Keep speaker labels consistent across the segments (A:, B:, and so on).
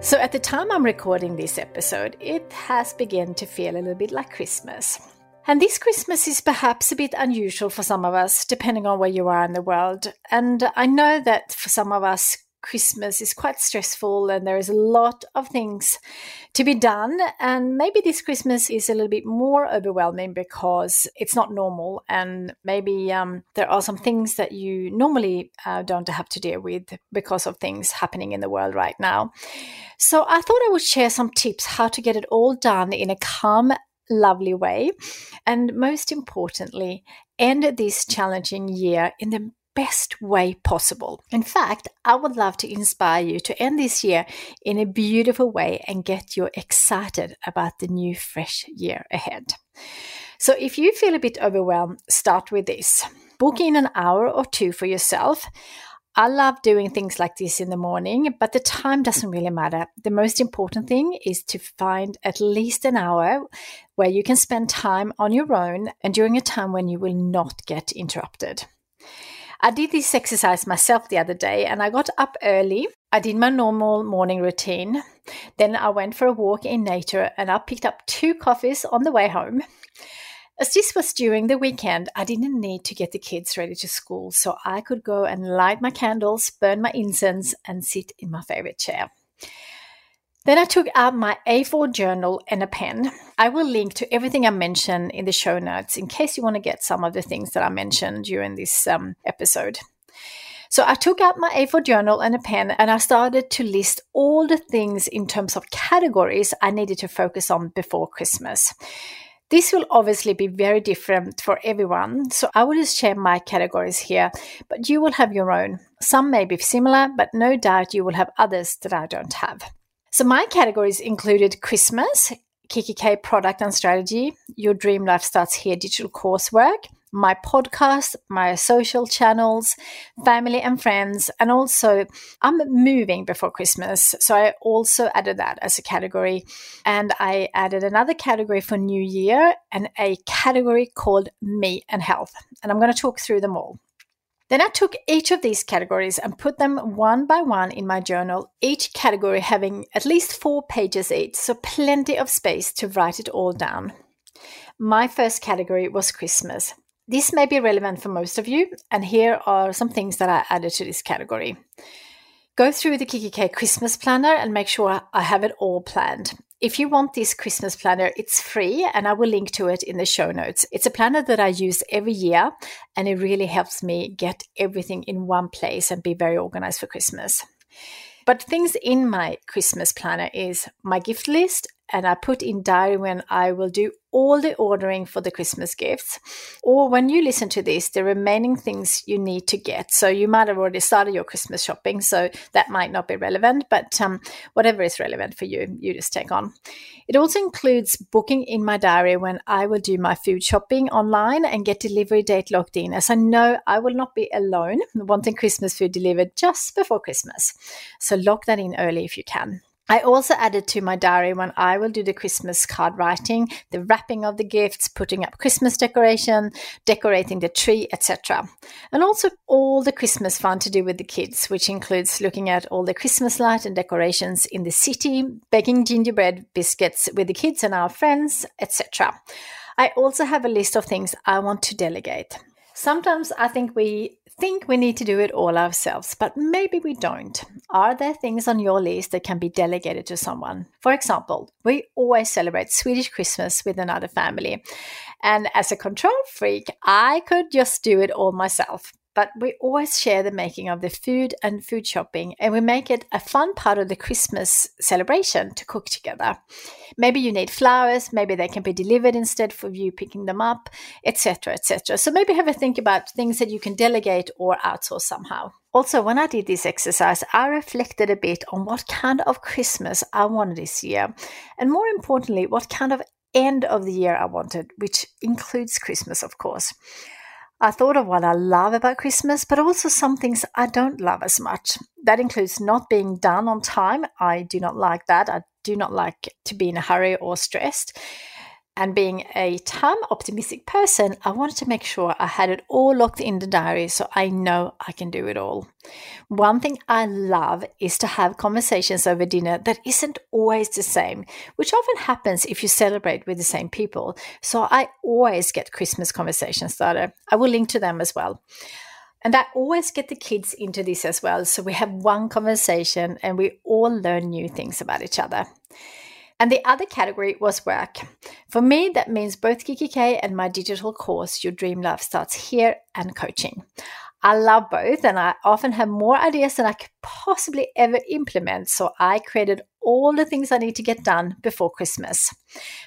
A: So, at the time I'm recording this episode, it has begun to feel a little bit like Christmas. And this Christmas is perhaps a bit unusual for some of us, depending on where you are in the world. And I know that for some of us, Christmas is quite stressful and there is a lot of things to be done. And maybe this Christmas is a little bit more overwhelming because it's not normal. And maybe um, there are some things that you normally uh, don't have to deal with because of things happening in the world right now. So I thought I would share some tips how to get it all done in a calm lovely way. And most importantly, end this challenging year in the best way possible. In fact, I would love to inspire you to end this year in a beautiful way and get you excited about the new, fresh year ahead. So, if you feel a bit overwhelmed, start with this book in an hour or two for yourself. I love doing things like this in the morning, but the time doesn't really matter. The most important thing is to find at least an hour where you can spend time on your own and during a time when you will not get interrupted. I did this exercise myself the other day and I got up early. I did my normal morning routine. Then I went for a walk in nature and I picked up two coffees on the way home. As this was during the weekend, I didn't need to get the kids ready to school, so I could go and light my candles, burn my incense, and sit in my favorite chair. Then I took out my A4 journal and a pen. I will link to everything I mentioned in the show notes in case you want to get some of the things that I mentioned during this um, episode. So I took out my A4 journal and a pen and I started to list all the things in terms of categories I needed to focus on before Christmas. This will obviously be very different for everyone, so I will just share my categories here, but you will have your own. Some may be similar, but no doubt you will have others that I don't have. So my categories included Christmas, kikki.K product and strategy, Your Dream Life Starts Here digital coursework, my podcast, my social channels, family and friends, and also I'm moving before Christmas. So I also added that as a category. And I added another category for New Year and a category called Me and Health. And I'm going to talk through them all. Then I took each of these categories and put them one by one in my journal, each category having at least four pages each, so plenty of space to write it all down. My first category was Christmas. This may be relevant for most of you, and here are some things that I added to this category. Go through the kikki.K Christmas planner and make sure I have it all planned. If you want this Christmas planner, it's free and I will link to it in the show notes. It's a planner that I use every year and it really helps me get everything in one place and be very organized for Christmas. But things in my Christmas planner is my gift list and I put in diary when I will do all the ordering for the Christmas gifts. Or when you listen to this, the remaining things you need to get. So you might have already started your Christmas shopping, so that might not be relevant, but um, whatever is relevant for you, you just take on. It also includes booking in my diary when I will do my food shopping online and get delivery date locked in, as I know I will not be alone wanting Christmas food delivered just before Christmas. So lock that in early if you can. I also added to my diary when I will do the Christmas card writing, the wrapping of the gifts, putting up Christmas decoration, decorating the tree, etc. And also all the Christmas fun to do with the kids, which includes looking at all the Christmas light and decorations in the city, baking gingerbread biscuits with the kids and our friends, etc. I also have a list of things I want to delegate. Sometimes I think we think we need to do it all ourselves, but maybe we don't. Are there things on your list that can be delegated to someone? For example, we always celebrate Swedish Christmas with another family. And as a control freak, I could just do it all myself but we always share the making of the food and food shopping, and we make it a fun part of the Christmas celebration to cook together. Maybe you need flowers, maybe they can be delivered instead for you picking them up, etc., etc. So maybe have a think about things that you can delegate or outsource somehow. Also, when I did this exercise, I reflected a bit on what kind of Christmas I wanted this year, and more importantly, what kind of end of the year I wanted, which includes Christmas, of course. I thought of what I love about Christmas, but also some things I don't love as much. That includes not being done on time. I do not like that. I do not like to be in a hurry or stressed. And being a time optimistic person, I wanted to make sure I had it all locked in the diary so I know I can do it all. One thing I love is to have conversations over dinner that isn't always the same, which often happens if you celebrate with the same people. So I always get Christmas conversations started. I will link to them as well. And I always get the kids into this as well. So we have one conversation and we all learn new things about each other. And the other category was work. For me, that means both kikki.K and my digital course, Your Dream Life Starts Here, and coaching. I love both, and I often have more ideas than I could possibly ever implement. So I created all the things I need to get done before Christmas.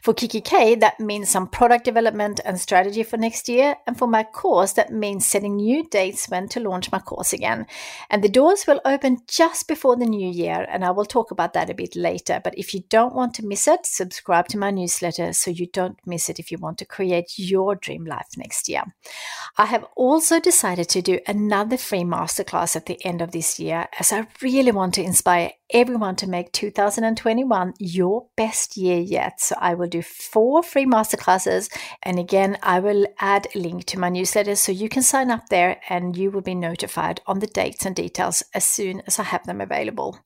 A: For kikki.K, that means some product development and strategy for next year. And for my course, that means setting new dates when to launch my course again. And the doors will open just before the new year. And I will talk about that a bit later. But if you don't want to miss it, subscribe to my newsletter so you don't miss it if you want to create your dream life next year. I have also decided to do another free masterclass at the end of this year as I really want to inspire everyone to make 2021 your best year yet. So I will do four free masterclasses. And again, I will add a link to my newsletter so you can sign up there and you will be notified on the dates and details as soon as I have them available.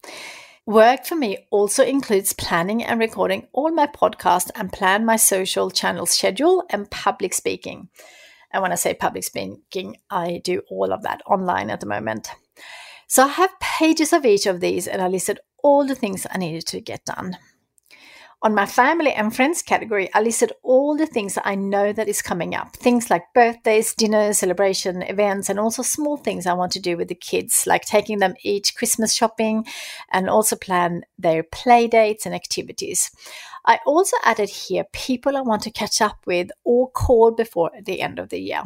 A: Work for me also includes planning and recording all my podcasts and plan my social channel schedule and public speaking. And when I say public speaking, I do all of that online at the moment. So I have pages of each of these and I listed all the things I needed to get done. On my family and friends category, I listed all the things that I know that is coming up. Things like birthdays, dinners, celebration, events, and also small things I want to do with the kids, like taking them each Christmas shopping and also plan their play dates and activities. I also added here people I want to catch up with or call before the end of the year.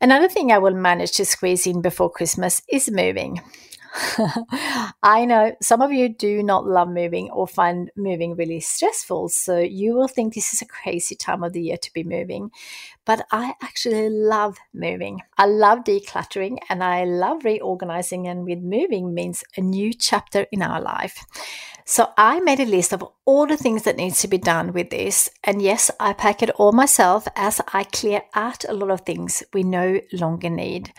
A: Another thing I will manage to squeeze in before Christmas is moving. I know some of you do not love moving or find moving really stressful, so you will think this is a crazy time of the year to be moving. But I actually love moving. I love decluttering and I love reorganizing, and with moving means a new chapter in our life. So I made a list of all the things that needs to be done with this. And yes, I pack it all myself as I clear out a lot of things we no longer need.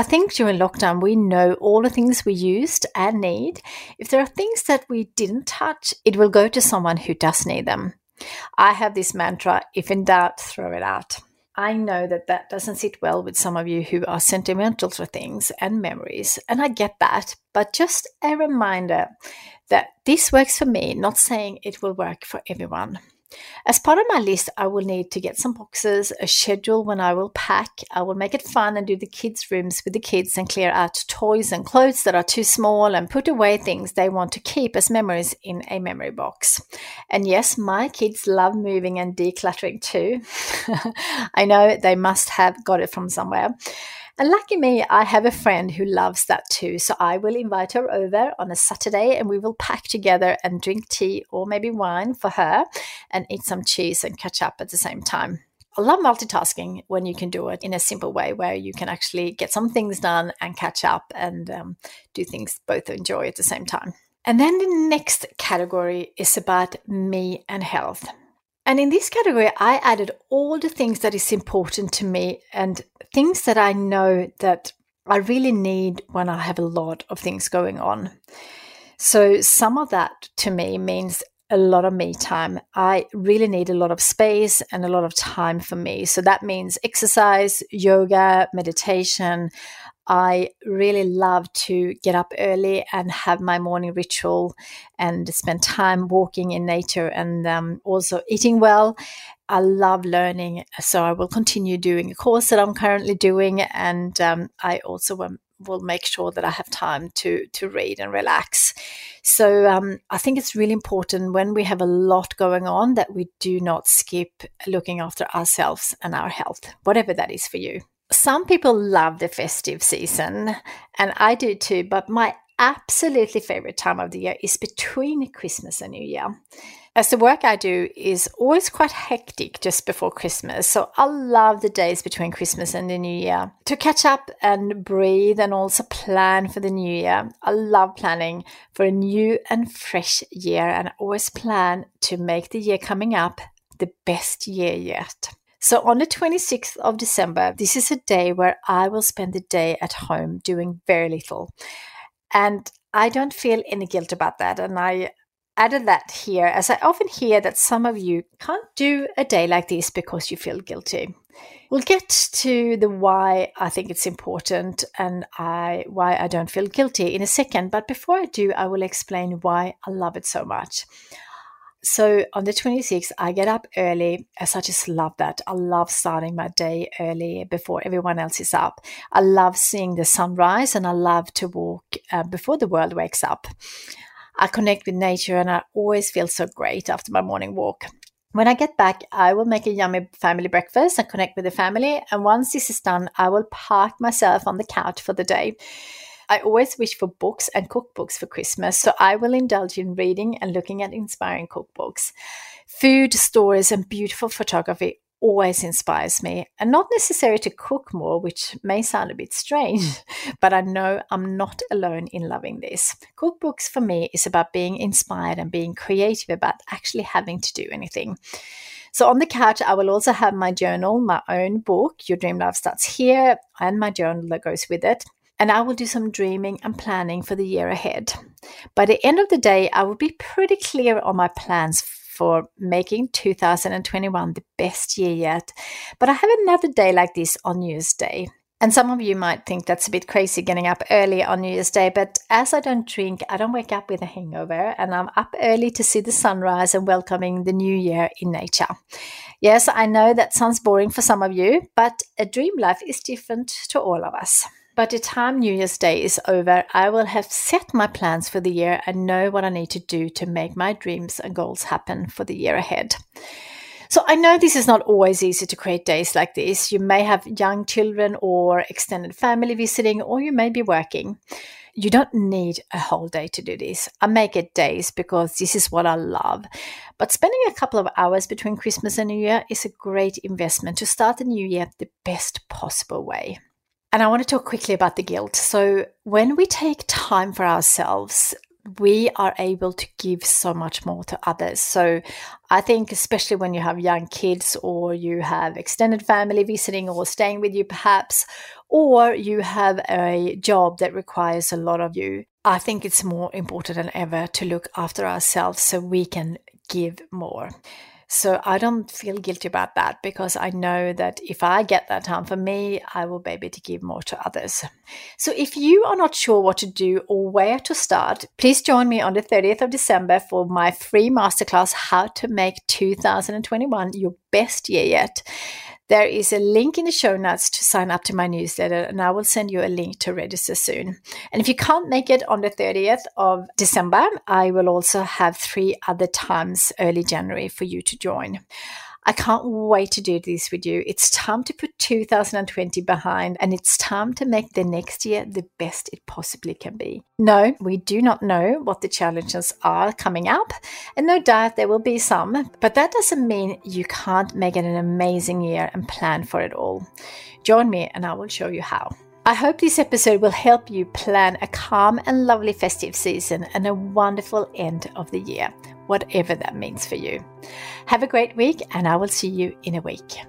A: I think during lockdown, we know all the things we used and need. If there are things that we didn't touch, it will go to someone who does need them. I have this mantra if in doubt, throw it out. I know that that doesn't sit well with some of you who are sentimental for things and memories, and I get that. But just a reminder that this works for me, not saying it will work for everyone. As part of my list, I will need to get some boxes, a schedule when I will pack. I will make it fun and do the kids' rooms with the kids and clear out toys and clothes that are too small and put away things they want to keep as memories in a memory box. And yes, my kids love moving and decluttering too. I know they must have got it from somewhere. And lucky me, I have a friend who loves that too. So I will invite her over on a Saturday and we will pack together and drink tea or maybe wine for her and eat some cheese and catch up at the same time. I love multitasking when you can do it in a simple way where you can actually get some things done and catch up and um, do things both enjoy at the same time. And then the next category is about me and health. And in this category, I added all the things that is important to me and things that I know that I really need when I have a lot of things going on. So some of that to me means a lot of me time. I really need a lot of space and a lot of time for me. So that means exercise, yoga, meditation. I really love to get up early and have my morning ritual and spend time walking in nature and um, also eating well. I love learning, so I will continue doing a course that I'm currently doing, and um, I also will make sure that I have time to to read and relax. So um, I think it's really important when we have a lot going on that we do not skip looking after ourselves and our health, whatever that is for you. Some people love the festive season, and I do too. But my absolutely favorite time of the year is between Christmas and New Year as the work I do is always quite hectic just before Christmas. So I love the days between Christmas and the New Year to catch up and breathe and also plan for the New Year. I love planning for a new and fresh year and I always plan to make the year coming up the best year yet. So on the 26th of December, this is a day where I will spend the day at home doing very little. And I don't feel any guilt about that. And I added that here as I often hear that some of you can't do a day like this because you feel guilty. We'll get to the why I think it's important and I why I don't feel guilty in a second, but before I do, I will explain why I love it so much. So on the 26th, I get up early as I just love that. I love starting my day early before everyone else is up. I love seeing the sunrise and I love to walk uh, before the world wakes up. I connect with nature and I always feel so great after my morning walk. When I get back, I will make a yummy family breakfast and connect with the family. And once this is done, I will park myself on the couch for the day. I always wish for books and cookbooks for Christmas, so I will indulge in reading and looking at inspiring cookbooks. Food, stories, and beautiful photography always inspires me and not necessarily to cook more, which may sound a bit strange, but I know I'm not alone in loving this. Cookbooks for me is about being inspired and being creative about actually having to do anything. So on the couch, I will also have my journal, my own book, Your Dream Life Starts Here, and my journal that goes with it. And I will do some dreaming and planning for the year ahead. By the end of the day, I will be pretty clear on my plans for making 2021 the best year yet. But I have another day like this on New Year's Day. And some of you might think that's a bit crazy getting up early on New Year's Day, but as I don't drink, I don't wake up with a hangover, and I'm up early to see the sunrise and welcoming the new year in nature. Yes, I know that sounds boring for some of you, but a dream life is different to all of us. By the time New Year's Day is over, I will have set my plans for the year and know what I need to do to make my dreams and goals happen for the year ahead. So I know this is not always easy to create days like this. You may have young children or extended family visiting, or you may be working. You don't need a whole day to do this. I make it days because this is what I love. But spending a couple of hours between Christmas and New Year is a great investment to start the new year the best possible way. And I want to talk quickly about the guilt. So, when we take time for ourselves, we are able to give so much more to others. So, I think, especially when you have young kids or you have extended family visiting or staying with you, perhaps, or you have a job that requires a lot of you, I think it's more important than ever to look after ourselves so we can give more. So I don't feel guilty about that because I know that if I get that time for me, I will be able to give more to others. So if you are not sure what to do or where to start, please join me on the 30th of December for my free masterclass, How to Make 2021 Your Best Year Yet. There is a link in the show notes to sign up to my newsletter, and I will send you a link to register soon. And if you can't make it on the 30th of December, I will also have three other times early January for you to join. I can't wait to do this with you. It's time to put 2020 behind and it's time to make the next year the best it possibly can be. No, we do not know what the challenges are coming up, and no doubt there will be some, but that doesn't mean you can't make it an amazing year and plan for it all. Join me and I will show you how. I hope this episode will help you plan a calm and lovely festive season and a wonderful end of the year, whatever that means for you. Have a great week, and I will see you in a week.